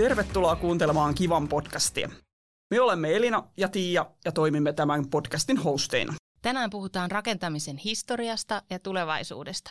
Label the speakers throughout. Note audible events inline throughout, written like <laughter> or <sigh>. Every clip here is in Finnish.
Speaker 1: Tervetuloa kuuntelemaan Kivan podcastia. Me olemme Elina ja Tiia ja toimimme tämän podcastin hosteina.
Speaker 2: Tänään puhutaan rakentamisen historiasta ja tulevaisuudesta.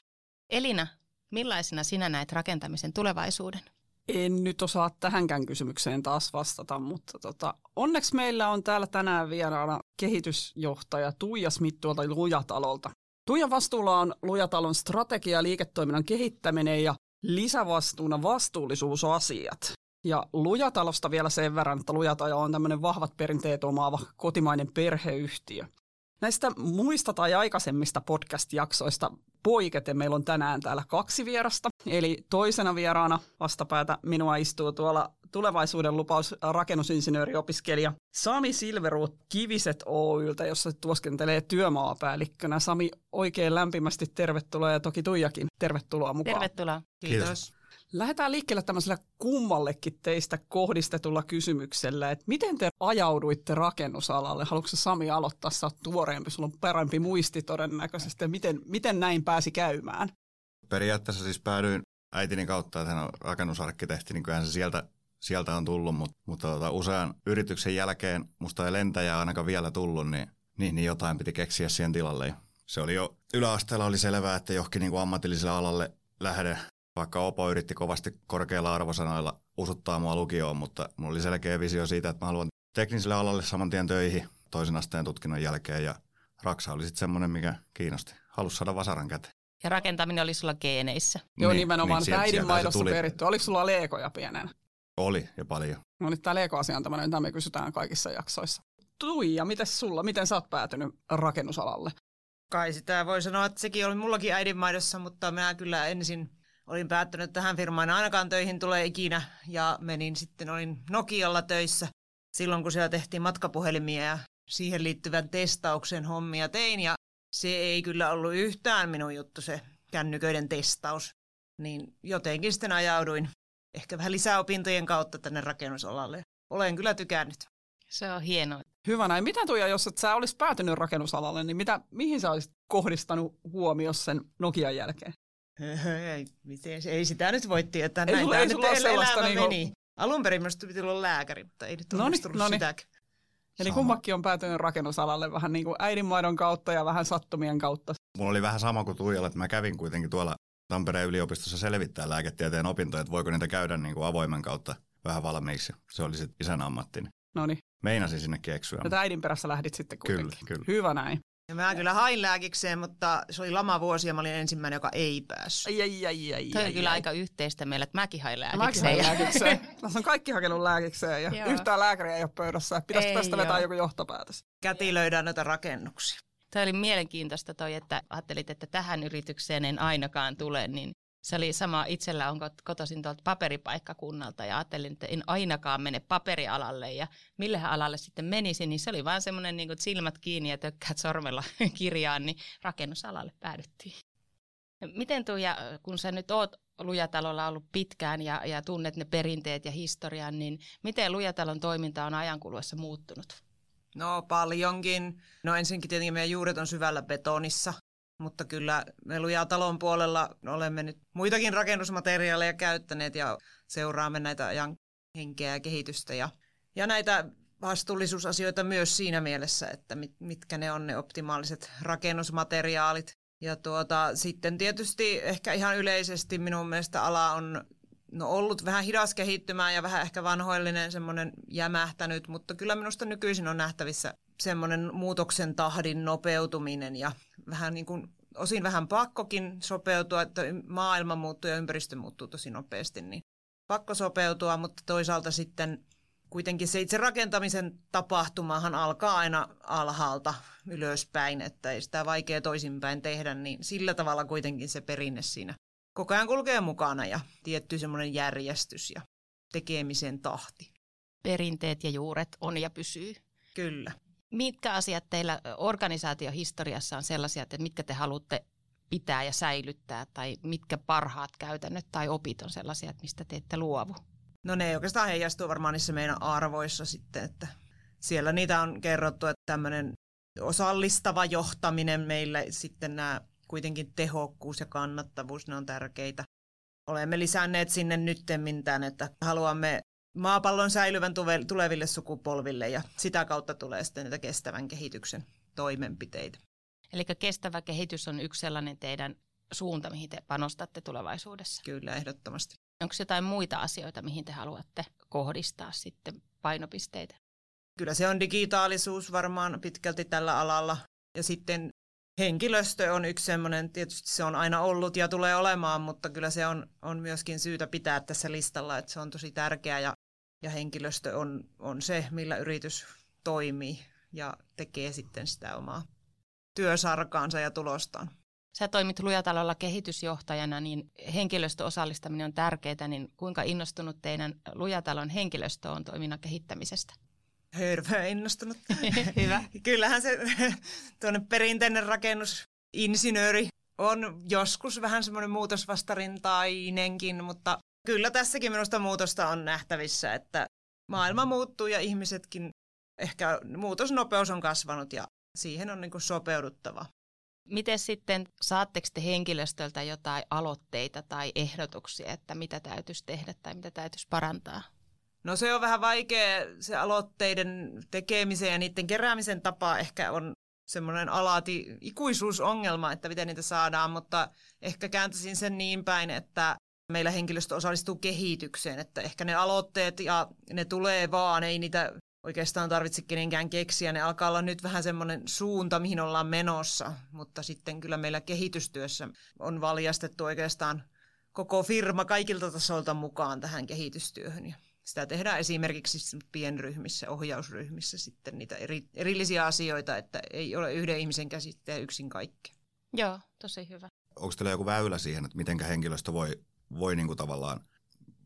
Speaker 2: Elina, millaisena sinä näet rakentamisen tulevaisuuden?
Speaker 1: En nyt osaa tähänkään kysymykseen taas vastata, mutta tota, onneksi meillä on täällä tänään vieraana kehitysjohtaja Tuija Smith tuolta Lujatalolta. Tuijan vastuulla on Lujatalon strategia ja liiketoiminnan kehittäminen ja lisävastuuna vastuullisuusasiat. Ja Lujatalosta vielä sen verran, että Lujatalo on tämmöinen vahvat perinteet omaava kotimainen perheyhtiö. Näistä muista tai aikaisemmista podcast-jaksoista poiketen meillä on tänään täällä kaksi vierasta. Eli toisena vieraana vastapäätä minua istuu tuolla tulevaisuuden lupaus rakennusinsinööriopiskelija Sami Silveruut Kiviset Oyltä, jossa tuoskentelee työmaapäällikkönä. Sami, oikein lämpimästi tervetuloa ja toki Tuijakin tervetuloa mukaan.
Speaker 2: Tervetuloa.
Speaker 3: Kiitos. Kiitos.
Speaker 1: Lähdetään liikkeelle tämmöisellä kummallekin teistä kohdistetulla kysymyksellä, että miten te ajauduitte rakennusalalle? Haluatko Sami aloittaa? Sä oot tuoreempi, sulla on parempi muisti todennäköisesti. Miten, miten näin pääsi käymään?
Speaker 3: Periaatteessa siis päädyin äitini kautta, että hän on rakennusarkkitehti, niin kyllähän se sieltä, sieltä on tullut, mutta, mutta tota, usean yrityksen jälkeen musta ei lentäjä ainakaan vielä tullut, niin, niin, niin jotain piti keksiä siihen tilalle. Se oli jo yläasteella oli selvää, että johonkin niin kuin ammatilliselle alalle lähde vaikka Opo yritti kovasti korkeilla arvosanoilla usuttaa mua lukioon, mutta mulla oli selkeä visio siitä, että mä haluan tekniselle alalle saman tien töihin toisen asteen tutkinnon jälkeen ja Raksa oli sitten semmoinen, mikä kiinnosti. Halusi saada vasaran käteen.
Speaker 2: Ja rakentaminen oli sulla geeneissä.
Speaker 1: Joo, niin, nimenomaan. Niin, äidin maidossa peritty. Oliko sulla leekoja pienenä?
Speaker 3: Oli, ja paljon.
Speaker 1: No nyt tämä leeko-asia on tämmöinen, mitä me kysytään kaikissa jaksoissa. Tuija, miten sulla, miten sä oot päätynyt rakennusalalle?
Speaker 4: Kai sitä voi sanoa, että sekin oli mullakin äidinmaidossa, mutta mä kyllä ensin olin päättänyt, että tähän firmaan ainakaan töihin tulee ikinä ja menin sitten, olin Nokialla töissä silloin, kun siellä tehtiin matkapuhelimia ja siihen liittyvän testauksen hommia tein ja se ei kyllä ollut yhtään minun juttu se kännyköiden testaus. Niin jotenkin sitten ajauduin ehkä vähän lisäopintojen kautta tänne rakennusalalle. Olen kyllä tykännyt.
Speaker 2: Se on hienoa.
Speaker 1: Hyvä näin. Mitä Tuija, jos et sä olisi päätynyt rakennusalalle, niin mitä, mihin sä olisit kohdistanut huomioon sen Nokian jälkeen?
Speaker 4: Ei, miten, ei sitä nyt voi tietää. Ei, Näin ei nyt elämä niin kuin... meni. Alun perin minusta piti olla lääkäri, mutta ei nyt ole tullut noniin. sitäkään.
Speaker 1: Eli kummakin on päätynyt rakennusalalle vähän niin kuin äidinmaidon kautta ja vähän sattumien kautta.
Speaker 3: Mulla oli vähän sama kuin Tuijalla, että mä kävin kuitenkin tuolla Tampereen yliopistossa selvittää lääketieteen opintoja, että voiko niitä käydä niin kuin avoimen kautta vähän valmiiksi. Se oli sitten isän ammatti.
Speaker 1: No niin.
Speaker 3: Meinasin sinne keksyä.
Speaker 1: Ja äidin perässä lähdit sitten kuitenkin.
Speaker 3: Kyllä, kyllä.
Speaker 1: Hyvä näin.
Speaker 4: Ja mä kyllä hain lääkikseen, mutta se oli lamavuosi ja mä olin ensimmäinen, joka ei päässyt.
Speaker 1: Ai, ai, ai, ai,
Speaker 2: Tämä
Speaker 1: on
Speaker 2: kyllä aika yhteistä meillä, että mäkin hain lääkikseen.
Speaker 1: Mäkin hain lääkikseen. Tässä <laughs> on kaikki hakenut lääkikseen ja yhtään lääkäriä ei ole pöydässä. Pitäisi tästä vetää joku johtopäätös.
Speaker 4: Kätilöidään noita rakennuksia.
Speaker 2: Tämä oli mielenkiintoista toi, että ajattelit, että tähän yritykseen en ainakaan tule, niin se oli sama, itsellä on kotoisin tuolta paperipaikkakunnalta ja ajattelin, että en ainakaan mene paperialalle ja mille alalle sitten menisin, niin se oli vaan semmoinen niin kuin silmät kiinni ja tökkäät sormella <laughs> kirjaan, niin rakennusalalle päädyttiin. Miten Tuija, kun sä nyt oot Lujatalolla ollut pitkään ja, ja tunnet ne perinteet ja historian, niin miten Lujatalon toiminta on ajankuluessa muuttunut?
Speaker 4: No paljonkin. No ensinnäkin tietenkin meidän juuret on syvällä betonissa, mutta kyllä me lujaa talon puolella olemme nyt muitakin rakennusmateriaaleja käyttäneet ja seuraamme näitä ajan henkeä ja kehitystä ja, ja näitä vastuullisuusasioita myös siinä mielessä, että mit, mitkä ne on ne optimaaliset rakennusmateriaalit. Ja tuota, sitten tietysti ehkä ihan yleisesti minun mielestä ala on no, ollut vähän hidas kehittymään ja vähän ehkä vanhoillinen, semmoinen jämähtänyt, mutta kyllä minusta nykyisin on nähtävissä semmoinen muutoksen tahdin nopeutuminen ja vähän niin kuin, osin vähän pakkokin sopeutua, että maailma muuttuu ja ympäristö muuttuu tosi nopeasti, niin pakko sopeutua, mutta toisaalta sitten kuitenkin se itse rakentamisen tapahtumahan alkaa aina alhaalta ylöspäin, että ei sitä vaikea toisinpäin tehdä, niin sillä tavalla kuitenkin se perinne siinä koko ajan kulkee mukana ja tietty semmoinen järjestys ja tekemisen tahti.
Speaker 2: Perinteet ja juuret on ja pysyy.
Speaker 4: Kyllä.
Speaker 2: Mitkä asiat teillä organisaatiohistoriassa on sellaisia, että mitkä te haluatte pitää ja säilyttää, tai mitkä parhaat käytännöt tai opit on sellaisia, että mistä te ette luovu?
Speaker 4: No ne oikeastaan heijastuu varmaan niissä meidän arvoissa sitten, että siellä niitä on kerrottu, että tämmöinen osallistava johtaminen meille, sitten nämä kuitenkin tehokkuus ja kannattavuus, ne on tärkeitä. Olemme lisänneet sinne nyttemmin tämän, että haluamme maapallon säilyvän tuleville sukupolville ja sitä kautta tulee sitten näitä kestävän kehityksen toimenpiteitä.
Speaker 2: Eli kestävä kehitys on yksi sellainen teidän suunta, mihin te panostatte tulevaisuudessa?
Speaker 4: Kyllä, ehdottomasti.
Speaker 2: Onko jotain muita asioita, mihin te haluatte kohdistaa sitten painopisteitä?
Speaker 4: Kyllä se on digitaalisuus varmaan pitkälti tällä alalla. Ja sitten henkilöstö on yksi semmoinen, tietysti se on aina ollut ja tulee olemaan, mutta kyllä se on, on myöskin syytä pitää tässä listalla, että se on tosi tärkeä ja, ja henkilöstö on, on se, millä yritys toimii ja tekee sitten sitä omaa työsarkaansa ja tulostaan.
Speaker 2: Sä toimit Lujatalolla kehitysjohtajana, niin henkilöstöosallistaminen on tärkeää, niin kuinka innostunut teidän Lujatalon henkilöstö on toiminnan kehittämisestä?
Speaker 4: Hirveän innostunut. <laughs>
Speaker 2: Hyvä.
Speaker 4: Kyllähän se tuonne perinteinen rakennusinsinööri on joskus vähän semmoinen muutosvastarintainenkin, mutta kyllä tässäkin minusta muutosta on nähtävissä, että maailma muuttuu ja ihmisetkin, ehkä muutosnopeus on kasvanut ja siihen on niin kuin sopeuduttava.
Speaker 2: Miten sitten, saatteko te henkilöstöltä jotain aloitteita tai ehdotuksia, että mitä täytyisi tehdä tai mitä täytyisi parantaa?
Speaker 4: No se on vähän vaikea, se aloitteiden tekemisen ja niiden keräämisen tapa ehkä on semmoinen alati ikuisuusongelma, että miten niitä saadaan, mutta ehkä kääntäisin sen niin päin, että meillä henkilöstö osallistuu kehitykseen, että ehkä ne aloitteet ja ne tulee vaan, ei niitä oikeastaan tarvitse kenenkään keksiä. Ne alkaa olla nyt vähän semmoinen suunta, mihin ollaan menossa, mutta sitten kyllä meillä kehitystyössä on valjastettu oikeastaan koko firma kaikilta tasolta mukaan tähän kehitystyöhön. Ja sitä tehdään esimerkiksi pienryhmissä, ohjausryhmissä sitten niitä eri, erillisiä asioita, että ei ole yhden ihmisen käsitteen yksin kaikki.
Speaker 2: Joo, tosi hyvä.
Speaker 3: Onko teillä joku väylä siihen, että miten henkilöstö voi, voi niin kuin tavallaan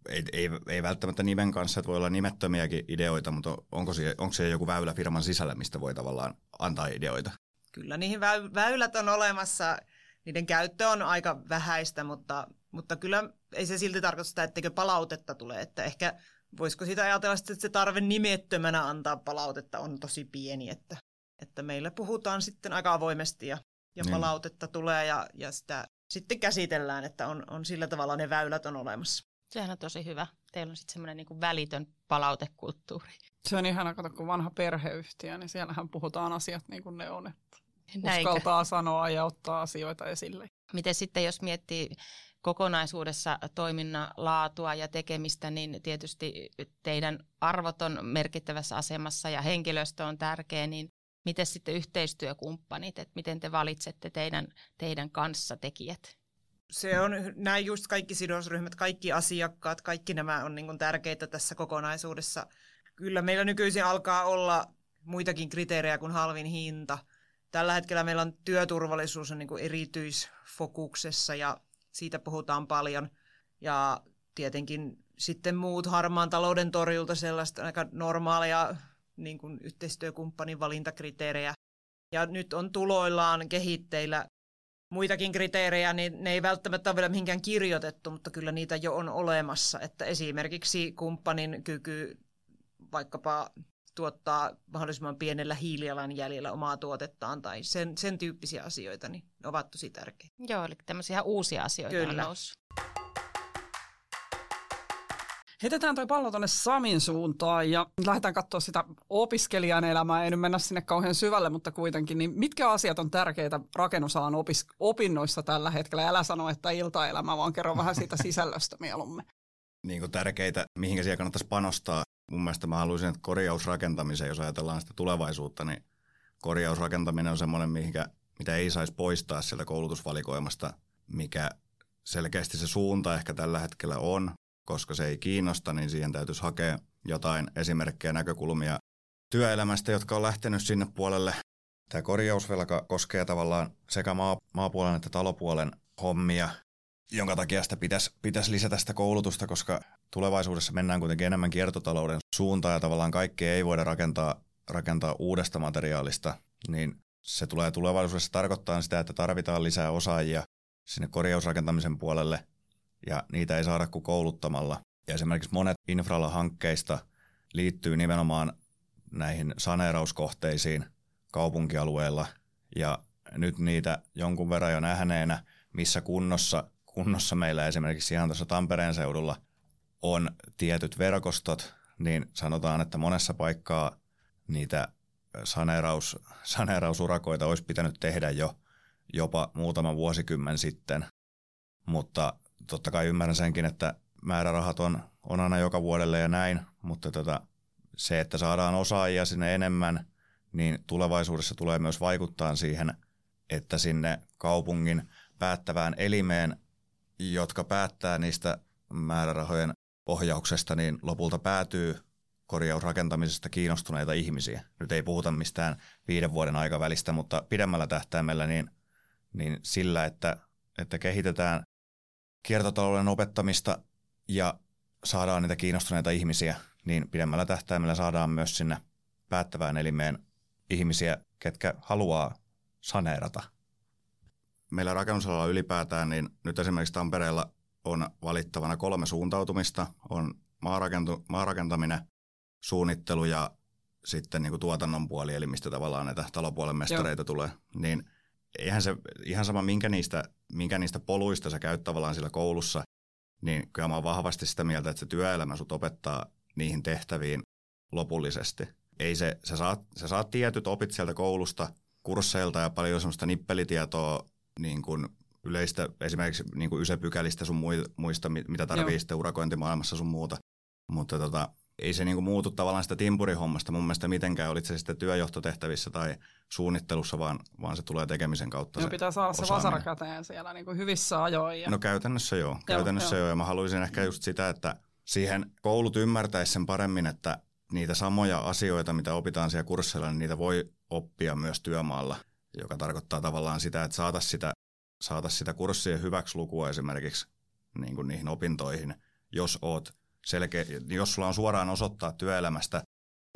Speaker 3: ei, ei, ei välttämättä nimen kanssa, että voi olla nimettömiäkin ideoita, mutta onko se, onko se joku väylä firman sisällä, mistä voi tavallaan antaa ideoita?
Speaker 4: Kyllä niihin väylät on olemassa. Niiden käyttö on aika vähäistä, mutta, mutta kyllä ei se silti tarkoita sitä, etteikö palautetta tule. Että ehkä voisiko sitä ajatella, että se tarve nimettömänä antaa palautetta on tosi pieni, että, että meillä puhutaan sitten aika avoimesti ja, ja niin. palautetta tulee ja, ja sitä sitten käsitellään, että on, on sillä tavalla ne väylät on olemassa.
Speaker 2: Sehän on tosi hyvä. Teillä on sitten semmoinen niin välitön palautekulttuuri.
Speaker 1: Se on ihana, kato, kun vanha perheyhtiö, niin siellähän puhutaan asiat niin kuin ne on. Että uskaltaa sanoa ja ottaa asioita esille.
Speaker 2: Miten sitten, jos miettii kokonaisuudessa toiminnan laatua ja tekemistä, niin tietysti teidän arvot on merkittävässä asemassa ja henkilöstö on tärkeä, niin miten sitten yhteistyökumppanit, että miten te valitsette teidän, teidän kanssa tekijät?
Speaker 4: se on näin just kaikki sidosryhmät, kaikki asiakkaat, kaikki nämä on niin tärkeitä tässä kokonaisuudessa. Kyllä meillä nykyisin alkaa olla muitakin kriteerejä kuin halvin hinta. Tällä hetkellä meillä on työturvallisuus on niin erityisfokuksessa ja siitä puhutaan paljon. Ja tietenkin sitten muut harmaan talouden torjulta sellaista aika normaaleja niin kuin yhteistyökumppanin valintakriteerejä. Ja nyt on tuloillaan kehitteillä muitakin kriteerejä, niin ne ei välttämättä ole vielä mihinkään kirjoitettu, mutta kyllä niitä jo on olemassa. Että esimerkiksi kumppanin kyky vaikkapa tuottaa mahdollisimman pienellä hiilijalanjäljellä omaa tuotettaan tai sen, sen tyyppisiä asioita, niin ovat tosi tärkeitä.
Speaker 2: Joo, eli tämmöisiä uusia asioita Kyllä. on noussut.
Speaker 1: Heitetään toi pallo tuonne Samin suuntaan ja lähdetään katsoa sitä opiskelijan elämää. Ei nyt mennä sinne kauhean syvälle, mutta kuitenkin. Niin mitkä asiat on tärkeitä rakennusalan opis- opinnoissa tällä hetkellä? Älä sano, että iltaelämä, vaan kerro vähän siitä sisällöstä mieluummin.
Speaker 3: Niin kuin tärkeitä, mihinkä siellä kannattaisi panostaa. Mun mielestä mä haluaisin, että korjausrakentamisen, jos ajatellaan sitä tulevaisuutta, niin korjausrakentaminen on semmoinen, mihinkä, mitä ei saisi poistaa sieltä koulutusvalikoimasta, mikä selkeästi se suunta ehkä tällä hetkellä on, koska se ei kiinnosta, niin siihen täytyisi hakea jotain esimerkkejä, näkökulmia työelämästä, jotka on lähtenyt sinne puolelle. Tämä korjausvelka koskee tavallaan sekä maa, maapuolen että talopuolen hommia, jonka takia sitä pitäisi, pitäisi lisätä sitä koulutusta, koska tulevaisuudessa mennään kuitenkin enemmän kiertotalouden suuntaan ja tavallaan kaikkea ei voida rakentaa, rakentaa uudesta materiaalista, niin se tulee tulevaisuudessa tarkoittaa sitä, että tarvitaan lisää osaajia sinne korjausrakentamisen puolelle ja niitä ei saada kuin kouluttamalla. Ja esimerkiksi monet infralla-hankkeista liittyy nimenomaan näihin saneerauskohteisiin kaupunkialueella ja nyt niitä jonkun verran jo nähneenä, missä kunnossa, kunnossa meillä esimerkiksi ihan tuossa Tampereen seudulla on tietyt verkostot niin sanotaan, että monessa paikkaa niitä saneeraus, saneerausurakoita olisi pitänyt tehdä jo jopa muutama vuosikymmen sitten. Mutta totta kai ymmärrän senkin, että määrärahat on, on aina joka vuodelle ja näin, mutta tota, se, että saadaan osaajia sinne enemmän, niin tulevaisuudessa tulee myös vaikuttaa siihen, että sinne kaupungin päättävään elimeen, jotka päättää niistä määrärahojen ohjauksesta, niin lopulta päätyy korjausrakentamisesta kiinnostuneita ihmisiä. Nyt ei puhuta mistään viiden vuoden aikavälistä, mutta pidemmällä tähtäimellä niin, niin sillä, että, että kehitetään kiertotalouden opettamista ja saadaan niitä kiinnostuneita ihmisiä, niin pidemmällä tähtäimellä saadaan myös sinne päättävään elimeen ihmisiä, ketkä haluaa saneerata. Meillä rakennusalalla ylipäätään, niin nyt esimerkiksi Tampereella on valittavana kolme suuntautumista. On maarakentu, maarakentaminen, suunnittelu ja sitten niin kuin tuotannon puoli, eli mistä tavallaan näitä talopuolen mestareita Joo. tulee. Niin eihän se ihan sama, minkä niistä, minkä niistä poluista sä käyt tavallaan sillä koulussa, niin kyllä mä oon vahvasti sitä mieltä, että se työelämä sut opettaa niihin tehtäviin lopullisesti. Ei se, sä saat, sä saat tietyt opit sieltä koulusta, kursseilta ja paljon semmoista nippelitietoa niin kuin yleistä, esimerkiksi niin kuin ysepykälistä sun muista, mitä tarvii Joo. sitten urakointimaailmassa sun muuta. Mutta tota, ei se niinku muutu tavallaan sitä timpurihommasta mun mielestä mitenkään, olit se sitten työjohtotehtävissä tai suunnittelussa, vaan, vaan se tulee tekemisen kautta
Speaker 1: Joo, pitää saada osaaminen. se vasara käteen siellä niinku hyvissä ajoin. Ja...
Speaker 3: No käytännössä joo, käytännössä joo, joo. Ja mä haluaisin ehkä just sitä, että siihen koulut ymmärtäisi sen paremmin, että niitä samoja asioita, mitä opitaan siellä kursseilla, niin niitä voi oppia myös työmaalla, joka tarkoittaa tavallaan sitä, että saataisiin sitä, saatais sitä kurssien hyväksi lukua esimerkiksi niin kuin niihin opintoihin, jos oot selkeä, jos sulla on suoraan osoittaa työelämästä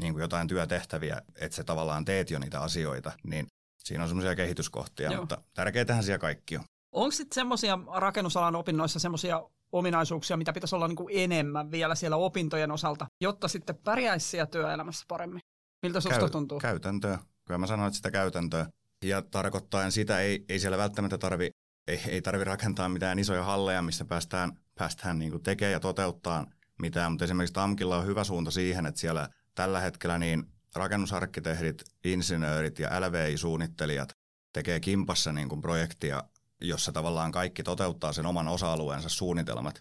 Speaker 3: niin kuin jotain työtehtäviä, että sä tavallaan teet jo niitä asioita, niin siinä on semmoisia kehityskohtia, Joo. mutta tärkeitähän siellä kaikki on.
Speaker 1: Onko sitten semmoisia rakennusalan opinnoissa semmoisia ominaisuuksia, mitä pitäisi olla niin kuin enemmän vielä siellä opintojen osalta, jotta sitten pärjäisi siellä työelämässä paremmin? Miltä susta Käy, tuntuu?
Speaker 3: Käytäntöä. Kyllä mä sanoin, että sitä käytäntöä. Ja tarkoittaen sitä ei, ei siellä välttämättä tarvi, ei, ei tarvi rakentaa mitään isoja halleja, missä päästään, päästään niin tekemään ja toteuttaa mitään, mutta esimerkiksi TAMKilla on hyvä suunta siihen, että siellä tällä hetkellä niin rakennusarkkitehdit, insinöörit ja LVI-suunnittelijat tekee kimpassa niin kuin projektia, jossa tavallaan kaikki toteuttaa sen oman osa-alueensa suunnitelmat.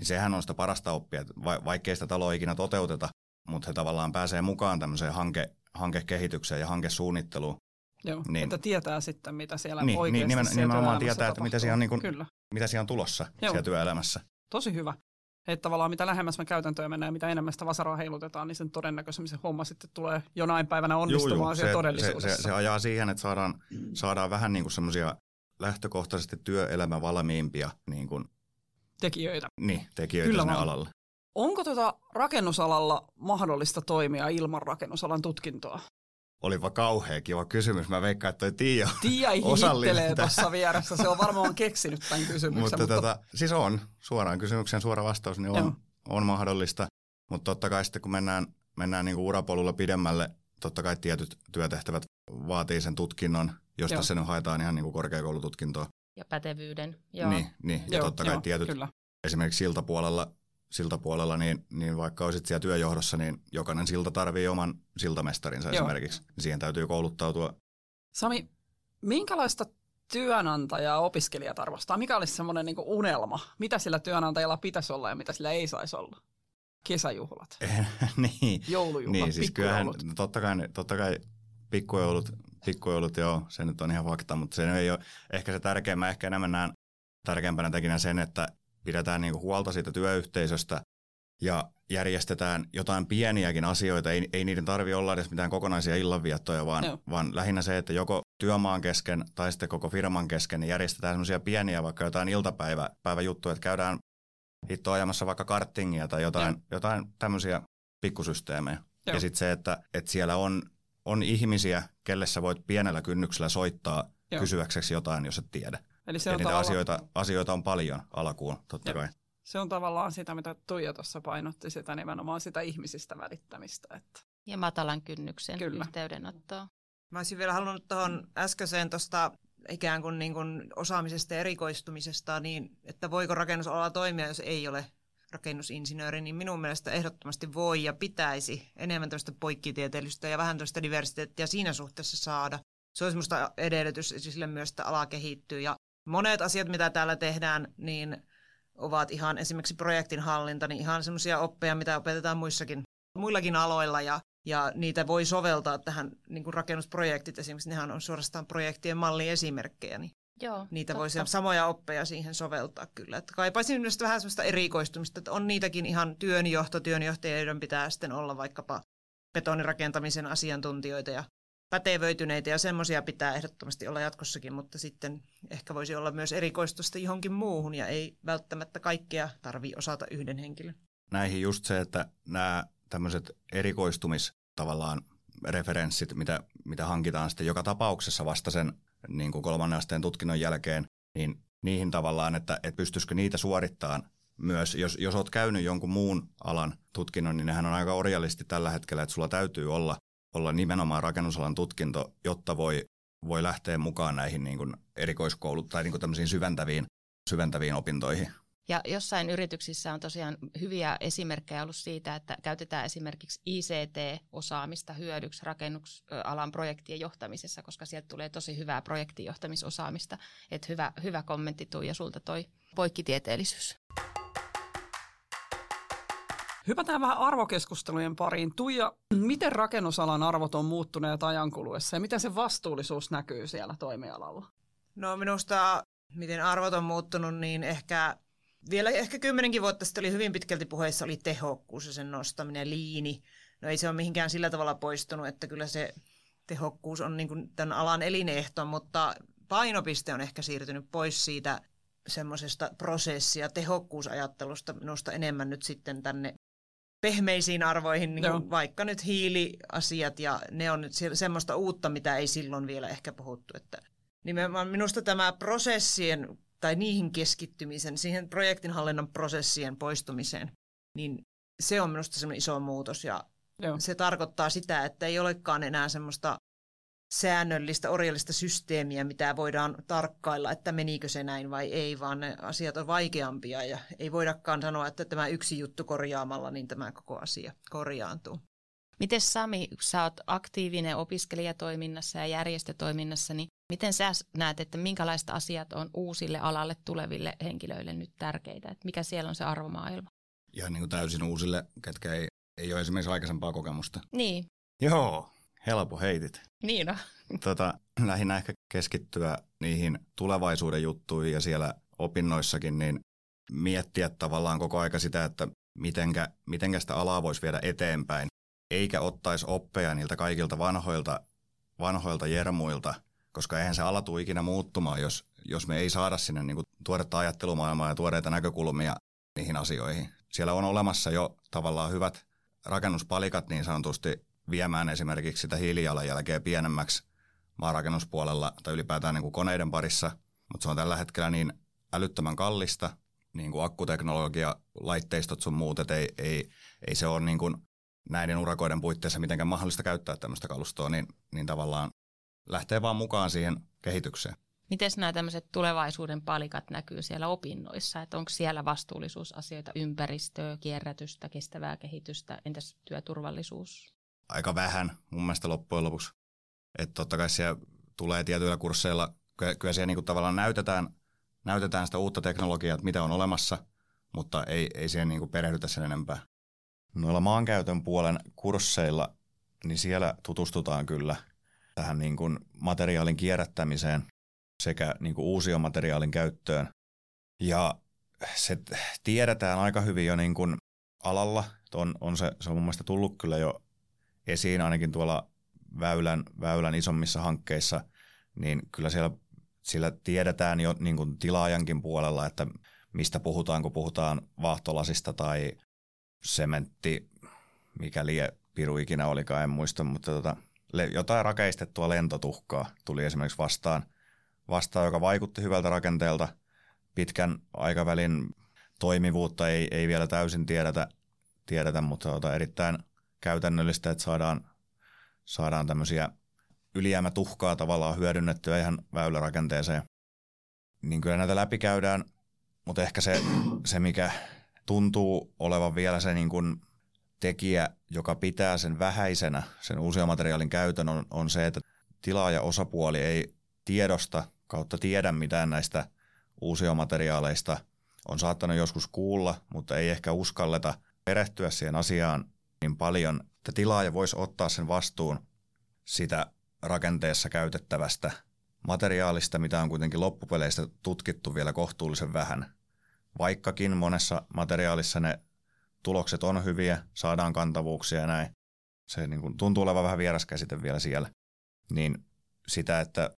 Speaker 3: Niin sehän on sitä parasta oppia, että vaikkei sitä taloa ikinä toteuteta, mutta he tavallaan pääsee mukaan tämmöiseen hanke, hankekehitykseen ja hankesuunnitteluun.
Speaker 1: Joo, niin, että tietää sitten, mitä siellä niin, oikeasti
Speaker 3: niin, nimen, nimenomaan tietää, että mitä siellä, on, niin kuin, mitä siellä on tulossa Joo. siellä työelämässä.
Speaker 1: Tosi hyvä. Että tavallaan mitä lähemmäs me käytäntöön mennään ja mitä enemmän sitä vasaraa heilutetaan, niin sen todennäköisemmin se homma sitten tulee jonain päivänä onnistumaan juu, juu. Se, todellisuudessa.
Speaker 3: Se, se, se ajaa siihen, että saadaan, saadaan vähän niin kuin semmoisia lähtökohtaisesti työelämä valmiimpia niin kuin,
Speaker 1: tekijöitä.
Speaker 3: Niin, tekijöitä Kyllä sinne vaan. alalle.
Speaker 1: Onko tuota rakennusalalla mahdollista toimia ilman rakennusalan tutkintoa?
Speaker 3: Olipa kauhea kiva kysymys. Mä veikkaan, että toi Tiia <laughs>
Speaker 1: Tiia hihittelee tuossa vieressä. Se on varmaan <laughs> keksinyt tämän kysymyksen.
Speaker 3: mutta, mutta... Tota, siis on. Suoraan kysymyksen suora vastaus niin on, on mahdollista. Mutta totta kai sitten kun mennään, mennään niin kuin urapolulla pidemmälle, totta kai tietyt työtehtävät vaatii sen tutkinnon, josta Joo. sen haetaan ihan niin kuin korkeakoulututkintoa.
Speaker 2: Ja pätevyyden. Joo.
Speaker 3: Niin, niin. ja Joo, totta kai Joo, tietyt, kyllä. esimerkiksi siltapuolella siltapuolella, niin, niin vaikka olisit siellä työjohdossa, niin jokainen silta tarvii oman siltamestarinsa Joo. esimerkiksi. Siihen täytyy kouluttautua.
Speaker 1: Sami, minkälaista työnantajaa opiskelijat arvostaa? Mikä olisi semmoinen niin unelma? Mitä sillä työnantajalla pitäisi olla ja mitä sillä ei saisi olla? Kesäjuhlat, <laughs>
Speaker 3: niin,
Speaker 1: joulujuhlat,
Speaker 3: niin, siis kyllähän, totta kai, totta kai pikkujoulut, pikkujoulut, joo, se nyt on ihan fakta, mutta se ei ole ehkä se tärkein. Mä ehkä enemmän näen tärkeämpänä tekinä sen, että pidetään niin kuin huolta siitä työyhteisöstä ja järjestetään jotain pieniäkin asioita. Ei, ei niiden tarvi olla edes mitään kokonaisia illanviettoja, vaan, vaan lähinnä se, että joko työmaan kesken tai sitten koko firman kesken niin järjestetään semmoisia pieniä, vaikka jotain iltapäiväjuttuja, että käydään hitto ajamassa vaikka karttingia tai jotain, jotain tämmöisiä pikkusysteemejä. Joo. Ja sitten se, että, että siellä on, on ihmisiä, kelle sä voit pienellä kynnyksellä soittaa Joo. kysyäkseksi jotain, jos et tiedä. Eli se on niitä tavallaan... asioita, asioita on paljon alkuun, totta Jep. kai.
Speaker 1: Se on tavallaan sitä, mitä Tuija tuossa painotti, sitä nimenomaan sitä ihmisistä välittämistä. Että...
Speaker 2: Ja matalan kynnyksen Kyllä. yhteydenottoa.
Speaker 4: Mä olisin vielä halunnut tuohon äskeiseen tuosta ikään kuin, niin kuin osaamisesta ja erikoistumisesta, niin että voiko rakennusalalla toimia, jos ei ole rakennusinsinööri, niin minun mielestä ehdottomasti voi ja pitäisi enemmän tästä poikkitieteellistä ja vähän tästä diversiteettiä siinä suhteessa saada. Se olisi minusta edellytys sille myös, että ala kehittyy. Ja monet asiat, mitä täällä tehdään, niin ovat ihan esimerkiksi projektin hallinta, niin ihan semmoisia oppeja, mitä opetetaan muissakin, muillakin aloilla ja, ja niitä voi soveltaa tähän niin kuin rakennusprojektit esimerkiksi, nehän on suorastaan projektien malliesimerkkejä, niin
Speaker 2: Joo,
Speaker 4: niitä
Speaker 2: totta.
Speaker 4: voisi samoja oppeja siihen soveltaa kyllä. Että kaipaisin myös vähän sellaista erikoistumista, että on niitäkin ihan työnjohto, työnjohtajia, joiden pitää sitten olla vaikkapa betonirakentamisen asiantuntijoita ja pätevöityneitä ja semmoisia pitää ehdottomasti olla jatkossakin, mutta sitten ehkä voisi olla myös erikoistusta johonkin muuhun ja ei välttämättä kaikkea tarvi osata yhden henkilön.
Speaker 3: Näihin just se, että nämä tämmöiset erikoistumis tavallaan referenssit, mitä, mitä hankitaan sitten joka tapauksessa vasta sen niin kuin kolmannen asteen tutkinnon jälkeen, niin niihin tavallaan, että, että pystyisikö niitä suorittamaan myös, jos, jos olet käynyt jonkun muun alan tutkinnon, niin nehän on aika orjallisesti tällä hetkellä, että sulla täytyy olla, olla nimenomaan rakennusalan tutkinto, jotta voi, voi lähteä mukaan näihin niin kuin erikoiskoulut tai niin kuin syventäviin, syventäviin opintoihin.
Speaker 2: Ja jossain yrityksissä on tosiaan hyviä esimerkkejä ollut siitä, että käytetään esimerkiksi ICT-osaamista hyödyksi rakennusalan projektien johtamisessa, koska sieltä tulee tosi hyvää projektijohtamisosaamista. Että hyvä, hyvä kommentti Tuija sulta toi poikkitieteellisyys.
Speaker 1: Hypätään vähän arvokeskustelujen pariin. Tuija, miten rakennusalan arvot on muuttuneet ajan kuluessa ja miten se vastuullisuus näkyy siellä toimialalla?
Speaker 4: No minusta, miten arvot on muuttunut, niin ehkä vielä ehkä kymmenenkin vuotta sitten oli hyvin pitkälti puheissa oli tehokkuus ja sen nostaminen, liini. No ei se ole mihinkään sillä tavalla poistunut, että kyllä se tehokkuus on niin kuin tämän alan elinehto, mutta painopiste on ehkä siirtynyt pois siitä semmoisesta prosessia, tehokkuusajattelusta minusta enemmän nyt sitten tänne pehmeisiin arvoihin, niin kuin vaikka nyt hiiliasiat ja ne on nyt semmoista uutta, mitä ei silloin vielä ehkä puhuttu. Että nimenomaan minusta tämä prosessien tai niihin keskittymisen, siihen projektinhallinnan prosessien poistumiseen, niin se on minusta semmoinen iso muutos ja Joo. se tarkoittaa sitä, että ei olekaan enää semmoista säännöllistä, orjallista systeemiä, mitä voidaan tarkkailla, että menikö se näin vai ei, vaan ne asiat on vaikeampia ja ei voidakaan sanoa, että tämä yksi juttu korjaamalla, niin tämä koko asia korjaantuu.
Speaker 2: Miten Sami, sä oot aktiivinen opiskelijatoiminnassa ja järjestötoiminnassa, niin miten sä näet, että minkälaiset asiat on uusille alalle tuleville henkilöille nyt tärkeitä? Että mikä siellä on se arvomaailma?
Speaker 3: Ihan niin kuin täysin uusille, ketkä ei, ei ole esimerkiksi aikaisempaa kokemusta.
Speaker 2: Niin.
Speaker 3: Joo, helppo heitit.
Speaker 2: Niin on.
Speaker 3: Tota, lähinnä ehkä keskittyä niihin tulevaisuuden juttuihin ja siellä opinnoissakin, niin miettiä tavallaan koko aika sitä, että mitenkä, mitenkä sitä alaa voisi viedä eteenpäin, eikä ottaisi oppeja niiltä kaikilta vanhoilta, vanhoilta jermuilta, koska eihän se ala tule ikinä muuttumaan, jos, jos me ei saada sinne niin kuin tuoretta ajattelumaailmaa ja tuoreita näkökulmia niihin asioihin. Siellä on olemassa jo tavallaan hyvät rakennuspalikat niin sanotusti viemään esimerkiksi sitä hiilijalanjälkeä pienemmäksi maarakennuspuolella tai ylipäätään niin kuin koneiden parissa, mutta se on tällä hetkellä niin älyttömän kallista, niin kuin akkuteknologia, laitteistot sun muut, että ei, ei, ei se ole niin kuin näiden urakoiden puitteissa mitenkään mahdollista käyttää tämmöistä kalustoa, niin, niin tavallaan lähtee vaan mukaan siihen kehitykseen.
Speaker 2: Miten nämä tämmöiset tulevaisuuden palikat näkyy siellä opinnoissa? Että onko siellä vastuullisuusasioita, ympäristöä, kierrätystä, kestävää kehitystä, entäs työturvallisuus?
Speaker 3: Aika vähän mun mielestä loppujen lopuksi. Että totta kai siellä tulee tietyillä kursseilla, kyllä siellä niinku tavallaan näytetään, näytetään sitä uutta teknologiaa, että mitä on olemassa, mutta ei, ei siihen niinku perehdytä sen enempää. Noilla maankäytön puolen kursseilla, niin siellä tutustutaan kyllä tähän niin materiaalin kierrättämiseen sekä niin kuin materiaalin käyttöön. Ja se tiedetään aika hyvin jo niin alalla. On, on se, se on mun mielestä tullut kyllä jo esiin ainakin tuolla väylän, väylän isommissa hankkeissa, niin kyllä siellä, siellä tiedetään jo niin kuin tilaajankin puolella, että mistä puhutaan, kun puhutaan vaahtolasista tai sementti, mikä lie piru ikinä olikaan, en muista, mutta tota, jotain rakeistettua lentotuhkaa tuli esimerkiksi vastaan, vastaan, joka vaikutti hyvältä rakenteelta. Pitkän aikavälin toimivuutta ei, ei vielä täysin tiedetä, tiedetä mutta tota, erittäin käytännöllistä, että saadaan, saadaan tämmöisiä ylijäämätuhkaa tavallaan hyödynnettyä ihan väylärakenteeseen. Niin kyllä näitä läpikäydään, mutta ehkä se, se mikä tuntuu olevan vielä se niin kuin tekijä, joka pitää sen vähäisenä, sen uusiomateriaalin käytön, on, on se, että tilaaja-osapuoli ei tiedosta kautta tiedä mitään näistä uusiomateriaaleista. On saattanut joskus kuulla, mutta ei ehkä uskalleta perehtyä siihen asiaan niin paljon, että tilaaja voisi ottaa sen vastuun sitä rakenteessa käytettävästä materiaalista, mitä on kuitenkin loppupeleistä tutkittu vielä kohtuullisen vähän. Vaikkakin monessa materiaalissa ne tulokset on hyviä, saadaan kantavuuksia ja näin. Se niin kuin tuntuu olevan vähän vieras käsite vielä siellä. Niin sitä, että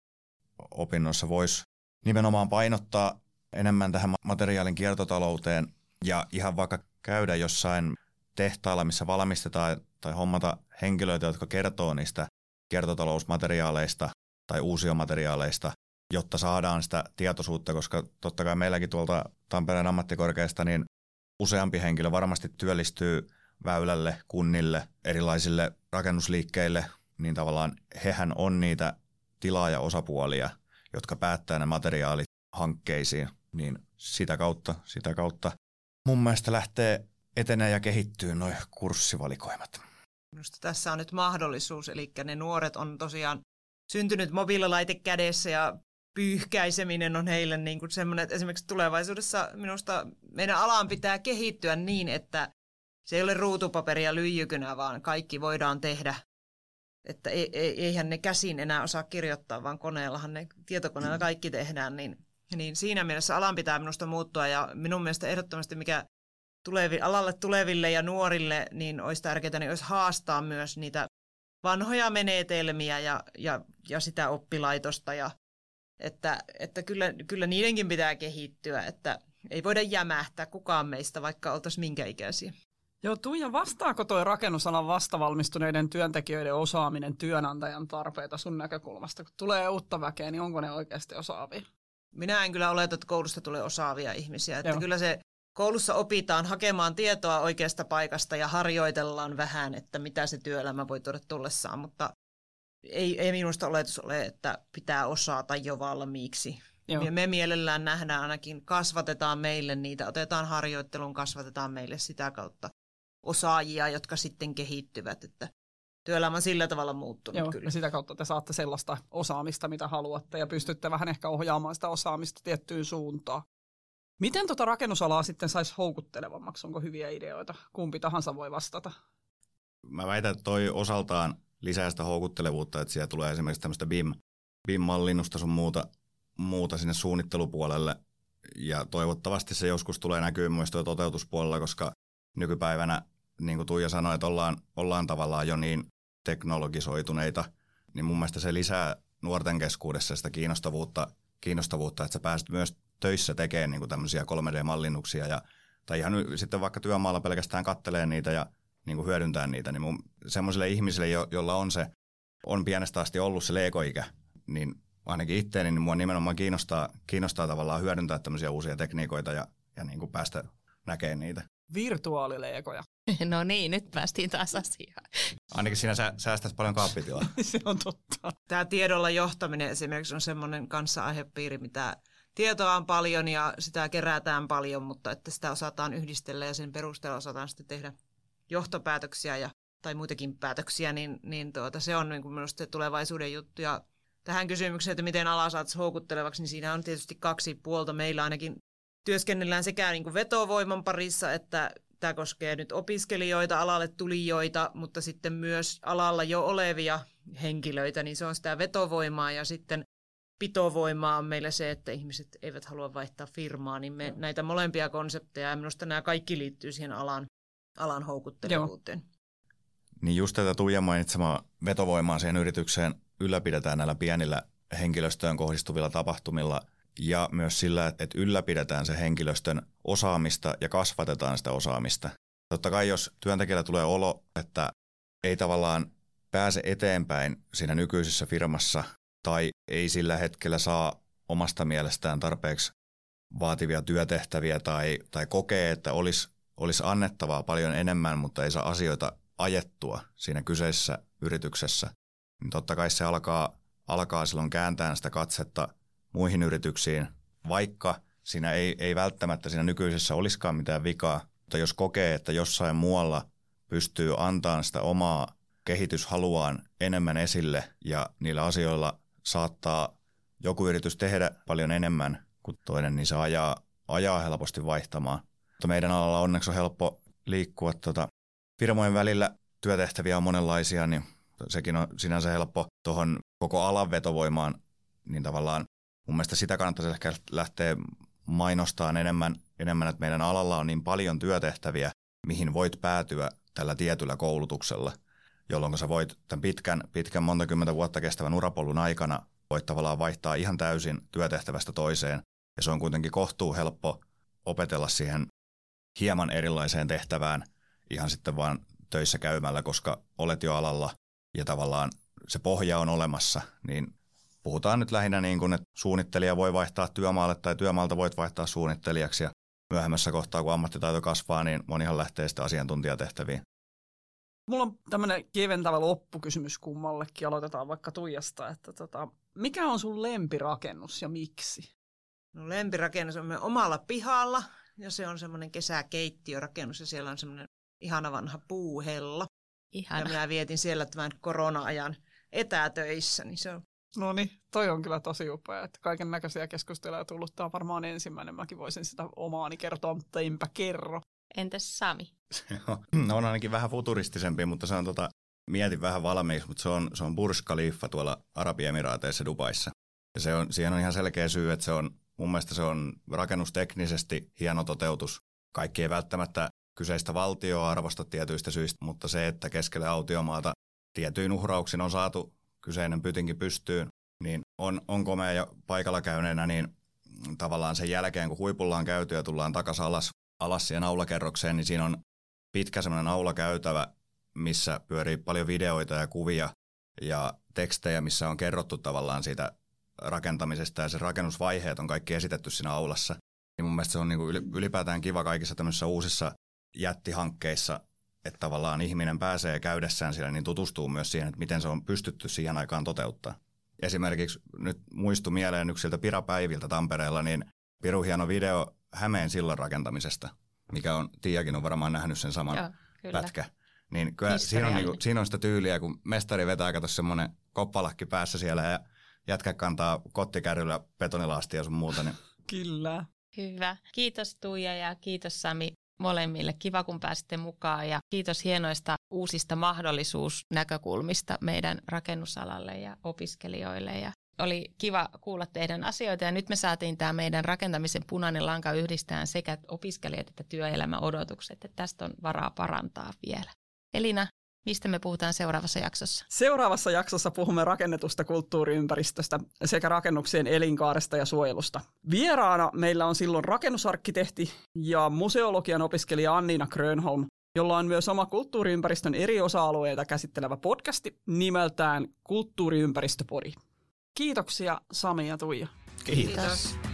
Speaker 3: opinnoissa voisi nimenomaan painottaa enemmän tähän materiaalin kiertotalouteen ja ihan vaikka käydä jossain tehtaalla, missä valmistetaan tai hommata henkilöitä, jotka kertoo niistä kiertotalousmateriaaleista tai uusiomateriaaleista, jotta saadaan sitä tietoisuutta, koska totta kai meilläkin tuolta Tampereen ammattikorkeasta niin useampi henkilö varmasti työllistyy väylälle, kunnille, erilaisille rakennusliikkeille, niin tavallaan hehän on niitä tilaaja-osapuolia, jotka päättää ne materiaalit hankkeisiin, niin sitä kautta, sitä kautta mun mielestä lähtee etenee ja kehittyy noin kurssivalikoimat.
Speaker 4: Minusta tässä on nyt mahdollisuus, eli ne nuoret on tosiaan syntynyt mobiililaite kädessä ja pyyhkäiseminen on heille niin kuin semmoinen, että esimerkiksi tulevaisuudessa minusta meidän alaan pitää kehittyä niin, että se ei ole ruutupaperia lyijykynä, vaan kaikki voidaan tehdä. Että eihän ne käsin enää osaa kirjoittaa, vaan koneellahan ne tietokoneella kaikki tehdään, niin, niin siinä mielessä alan pitää minusta muuttua ja minun mielestä ehdottomasti mikä tulevi, alalle tuleville ja nuorille, niin olisi tärkeää, niin olisi haastaa myös niitä vanhoja menetelmiä ja, ja, ja sitä oppilaitosta. Ja, että että kyllä, kyllä niidenkin pitää kehittyä, että ei voida jämähtää kukaan meistä, vaikka oltaisiin minkä ikäisiä.
Speaker 1: Joo, Tuija, vastaako tuo rakennusalan vastavalmistuneiden työntekijöiden osaaminen työnantajan tarpeita sun näkökulmasta? Kun tulee uutta väkeä, niin onko ne oikeasti osaavia?
Speaker 4: Minä en kyllä oleta, että koulusta tulee osaavia ihmisiä. Että kyllä se koulussa opitaan hakemaan tietoa oikeasta paikasta ja harjoitellaan vähän, että mitä se työelämä voi tuoda tullessaan, mutta ei, ei minusta oletus ole, että pitää osata jo valmiiksi. Joo. Me mielellään nähdään ainakin, kasvatetaan meille niitä, otetaan harjoittelun, kasvatetaan meille sitä kautta osaajia, jotka sitten kehittyvät, että työelämä on sillä tavalla muuttunut
Speaker 1: Joo,
Speaker 4: kyllä.
Speaker 1: Ja sitä kautta te saatte sellaista osaamista, mitä haluatte, ja pystytte vähän ehkä ohjaamaan sitä osaamista tiettyyn suuntaan. Miten tuota rakennusalaa sitten saisi houkuttelevammaksi? Onko hyviä ideoita? Kumpi tahansa voi vastata.
Speaker 3: Mä väitän, että toi osaltaan lisää sitä houkuttelevuutta, että siellä tulee esimerkiksi tämmöistä BIM, BIM-mallinnusta sun muuta, muuta sinne suunnittelupuolelle. Ja toivottavasti se joskus tulee näkyy myös tuo toteutuspuolella, koska nykypäivänä, niin kuin Tuija sanoi, että ollaan, ollaan tavallaan jo niin teknologisoituneita, niin mun mielestä se lisää nuorten keskuudessa sitä kiinnostavuutta, kiinnostavuutta että sä pääset myös töissä tekemään niin kuin tämmöisiä 3D-mallinnuksia ja, tai ihan sitten vaikka työmaalla pelkästään kattelee niitä ja niin kuin hyödyntää niitä, niin mun, semmoisille ihmisille, jo, jolla on se, on pienestä asti ollut se leikoikä, niin ainakin itteeni, niin mua nimenomaan kiinnostaa, kiinnostaa tavallaan hyödyntää tämmöisiä uusia tekniikoita ja, ja niin kuin päästä näkemään niitä.
Speaker 1: Virtuaalileikoja. <laughs>
Speaker 2: No niin, nyt päästiin taas asiaan.
Speaker 3: Ainakin siinä sä, säästäisi paljon kaappitilaa. <laughs>
Speaker 1: se on totta.
Speaker 4: Tämä tiedolla johtaminen esimerkiksi on semmoinen kanssa aihepiiri, mitä tietoa on paljon ja sitä kerätään paljon, mutta että sitä osataan yhdistellä ja sen perusteella osataan sitten tehdä johtopäätöksiä ja, tai muitakin päätöksiä, niin, niin tuota, se on niin kuin minusta tulevaisuuden juttu. Ja tähän kysymykseen, että miten ala saataisiin houkuttelevaksi, niin siinä on tietysti kaksi puolta. Meillä ainakin työskennellään sekä niin kuin vetovoiman parissa, että tämä koskee nyt opiskelijoita, alalle tulijoita, mutta sitten myös alalla jo olevia henkilöitä, niin se on sitä vetovoimaa ja sitten pitovoimaa on meillä se, että ihmiset eivät halua vaihtaa firmaa, niin me näitä molempia konsepteja, ja minusta nämä kaikki liittyy siihen alan, alan houkuttelevuuteen. Joo.
Speaker 3: Niin just tätä Tuija mainitsemaa vetovoimaa siihen yritykseen ylläpidetään näillä pienillä henkilöstöön kohdistuvilla tapahtumilla ja myös sillä, että ylläpidetään se henkilöstön osaamista ja kasvatetaan sitä osaamista. Totta kai jos työntekijällä tulee olo, että ei tavallaan pääse eteenpäin siinä nykyisessä firmassa tai ei sillä hetkellä saa omasta mielestään tarpeeksi vaativia työtehtäviä tai, tai kokee, että olisi, olisi annettavaa paljon enemmän, mutta ei saa asioita ajettua siinä kyseisessä yrityksessä, niin totta kai se alkaa, alkaa silloin kääntää sitä katsetta muihin yrityksiin, vaikka siinä ei, ei välttämättä siinä nykyisessä olisikaan mitään vikaa, Mutta jos kokee, että jossain muualla pystyy antamaan sitä omaa kehityshaluaan enemmän esille ja niillä asioilla saattaa joku yritys tehdä paljon enemmän kuin toinen, niin se ajaa, ajaa helposti vaihtamaan. Mutta meidän alalla onneksi on helppo liikkua tuota, firmojen välillä. Työtehtäviä on monenlaisia, niin sekin on sinänsä helppo tuohon koko alan vetovoimaan, niin tavallaan mun mielestä sitä kannattaisi ehkä lähteä mainostaa enemmän, enemmän, että meidän alalla on niin paljon työtehtäviä, mihin voit päätyä tällä tietyllä koulutuksella, jolloin sä voit tämän pitkän, pitkän monta kymmentä vuotta kestävän urapolun aikana voit tavallaan vaihtaa ihan täysin työtehtävästä toiseen. Ja se on kuitenkin kohtuu helppo opetella siihen hieman erilaiseen tehtävään ihan sitten vaan töissä käymällä, koska olet jo alalla ja tavallaan se pohja on olemassa, niin puhutaan nyt lähinnä niin kuin, että suunnittelija voi vaihtaa työmaalle tai työmaalta voit vaihtaa suunnittelijaksi ja myöhemmässä kohtaa, kun ammattitaito kasvaa, niin monihan lähtee sitten asiantuntijatehtäviin.
Speaker 1: Mulla on tämmöinen keventävä loppukysymys kummallekin. Aloitetaan vaikka Tuijasta. Että tota, mikä on sun lempirakennus ja miksi?
Speaker 4: No lempirakennus on omalla pihalla ja se on semmoinen kesäkeittiörakennus ja siellä on semmoinen ihana vanha puuhella. Ihana. Ja minä vietin siellä tämän korona-ajan etätöissä, niin se on
Speaker 1: No niin, toi on kyllä tosi upea, että kaiken näköisiä keskusteluja tullut. Tämä on varmaan ensimmäinen, mäkin voisin sitä omaani kertoa, mutta enpä kerro.
Speaker 2: Entäs Sami?
Speaker 3: no, <clears throat> on ainakin vähän futuristisempi, mutta se on tota, mietin vähän valmiiksi, mutta se on, se on Burj Khalifa tuolla Arabiemiraateissa Dubaissa. Ja se on, siihen on ihan selkeä syy, että se on, mun mielestä se on rakennusteknisesti hieno toteutus. Kaikki ei välttämättä kyseistä valtioa arvosta tietyistä syistä, mutta se, että keskelle autiomaata tietyin uhrauksin on saatu kyseinen pytinkin pystyyn, niin on, on komea ja paikalla käyneenä, niin tavallaan sen jälkeen, kun huipulla on käyty ja tullaan takaisin alas, alas siihen aulakerrokseen, niin siinä on pitkä semmoinen aulakäytävä, missä pyörii paljon videoita ja kuvia ja tekstejä, missä on kerrottu tavallaan siitä rakentamisesta ja se rakennusvaiheet on kaikki esitetty siinä aulassa. Niin mun mielestä se on niin kuin ylipäätään kiva kaikissa tämmöisissä uusissa jättihankkeissa, että tavallaan ihminen pääsee käydessään siellä, niin tutustuu myös siihen, että miten se on pystytty siihen aikaan toteuttaa. Esimerkiksi nyt muistu mieleen yksiltä pirapäiviltä Tampereella, niin piru hieno video Hämeen sillan rakentamisesta, mikä on, Tiiakin on varmaan nähnyt sen saman Joo, kyllä. pätkä. Niin kyllä siinä on, niinku, siinä on sitä tyyliä, kun mestari vetää, kato semmoinen koppalakki päässä siellä ja jätkä kantaa kottikärryllä betonilaastia sun muuta. Niin. <laughs>
Speaker 1: Kyllä.
Speaker 2: Hyvä. Kiitos Tuija ja kiitos Sami molemmille. Kiva, kun pääsitte mukaan ja kiitos hienoista uusista mahdollisuusnäkökulmista meidän rakennusalalle ja opiskelijoille. Ja oli kiva kuulla teidän asioita ja nyt me saatiin tämä meidän rakentamisen punainen lanka yhdistään sekä opiskelijat että työelämän odotukset, että tästä on varaa parantaa vielä. Elina, Mistä me puhutaan seuraavassa jaksossa?
Speaker 1: Seuraavassa jaksossa puhumme rakennetusta kulttuuriympäristöstä sekä rakennuksien elinkaaresta ja suojelusta. Vieraana meillä on silloin rakennusarkkitehti ja museologian opiskelija Annina Grönholm, jolla on myös oma kulttuuriympäristön eri osa-alueita käsittelevä podcasti nimeltään Kulttuuriympäristöpodi. Kiitoksia Sami ja Tuija.
Speaker 3: Kiitos. Kiitos.